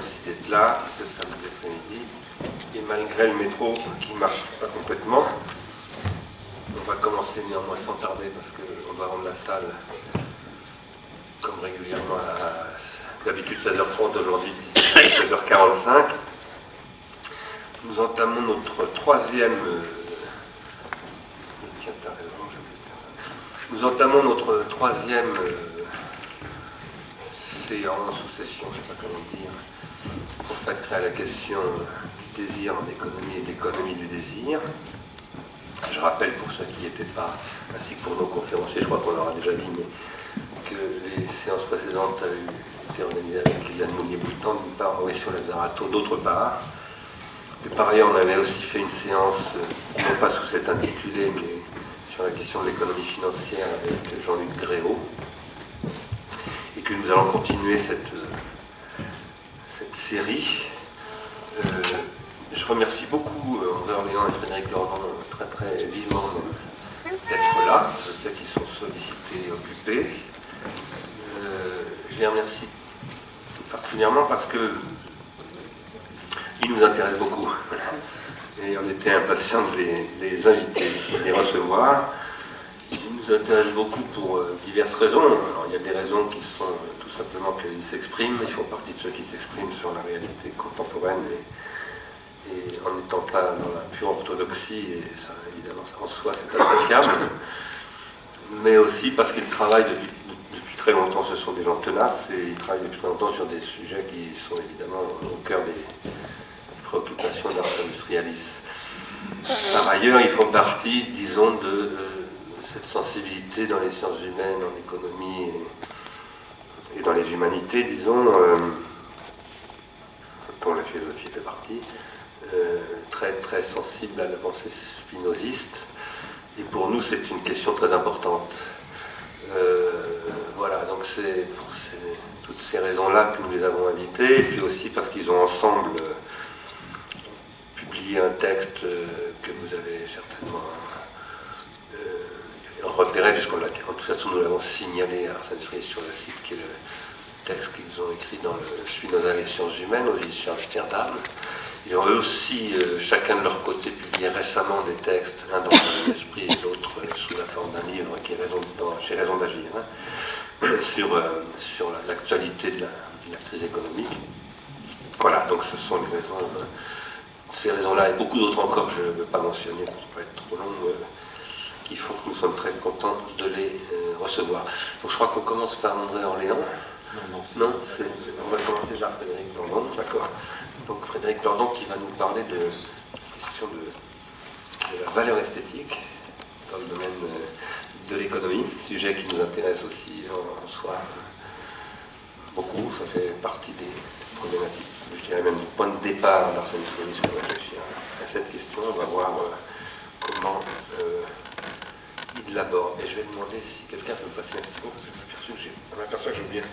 Merci d'être là ce samedi après-midi. Et malgré le métro qui ne marche pas complètement, on va commencer néanmoins sans tarder parce qu'on doit rendre la salle comme régulièrement à d'habitude 16h30, aujourd'hui 16h45. Nous entamons notre troisième. euh. Nous entamons notre troisième euh, séance ou session, je ne sais pas comment dire, consacrée à la question du désir en économie et d'économie du désir. Je rappelle pour ceux qui n'y étaient pas, ainsi que pour nos conférenciers, je crois qu'on leur a déjà dit, mais que les séances précédentes avaient été organisées avec Yann Mounier-Boutan, d'une part, Mauricio Lazzarato, d'autre part. Et par ailleurs, on avait aussi fait une séance, euh, non pas sous cet intitulé, mais sur la question de l'économie financière avec Jean-Luc Gréau. Nous allons continuer cette, euh, cette série. Euh, je remercie beaucoup euh, André Orléans et Frédéric euh, très très vivement d'être là. Je sais qu'ils sont sollicités et occupés. Euh, je les remercie particulièrement parce que ils nous intéressent beaucoup. Et on était impatients de les inviter, de les recevoir. Beaucoup pour euh, diverses raisons. Il y a des raisons qui sont euh, tout simplement qu'ils s'expriment. Ils font partie de ceux qui s'expriment sur la réalité contemporaine et, en n'étant pas dans la pure orthodoxie. Et ça, évidemment, en soi, c'est appréciable. Mais aussi parce qu'ils travaillent depuis, très longtemps. Ce sont des gens tenaces et ils travaillent depuis très longtemps sur des sujets qui sont évidemment au cœur des, des préoccupations d'Ars Industrialis. Par ailleurs, ils font partie, disons, de euh, cette sensibilité dans les sciences humaines, en économie et, dans les humanités, disons, euh, dont la philosophie fait partie, euh, très très sensible à la pensée spinoziste. Et pour nous, c'est une question très importante. Euh, voilà, donc c'est pour toutes ces raisons-là que nous les avons invités, et puis aussi parce qu'ils ont ensemble publié un texte repéré, puisqu'on l'a, en toute façon nous l'avons signalé à Ars Industrialis sur le site, qui est le texte qu'ils ont écrit dans le Spinoza et les sciences humaines aux éditions Amsterdam. Ils ont eux aussi, euh, chacun de leur côté, publié récemment des textes, l'un dans l'esprit et l'autre euh, sous la forme d'un livre qui est raison, dans- chez Raison d'agir, hein, sur, euh, sur la- l'actualité de la, de la crise économique. Voilà, donc ce sont les raisons, ces raisons-là et beaucoup d'autres encore je ne veux pas mentionner pour ne pas être trop long, qui font que nous sommes très contents de les euh, recevoir. Donc je crois qu'on commence par André Orléans. Non, non, on va commencer par Frédéric Lordon, d'accord. Donc Frédéric Lordon qui va nous parler de la question de, de la valeur esthétique dans le domaine euh, de l'économie, sujet qui nous intéresse aussi en, en soi euh, beaucoup, ça fait partie des problématiques, je dirais même du point de départ d'Arsène Industrialis pour réfléchir à cette question. On va voir comment l'aborde. Et je vais demander si quelqu'un peut passer un stylo, parce que je m'aperçois que j'ai- oublié de.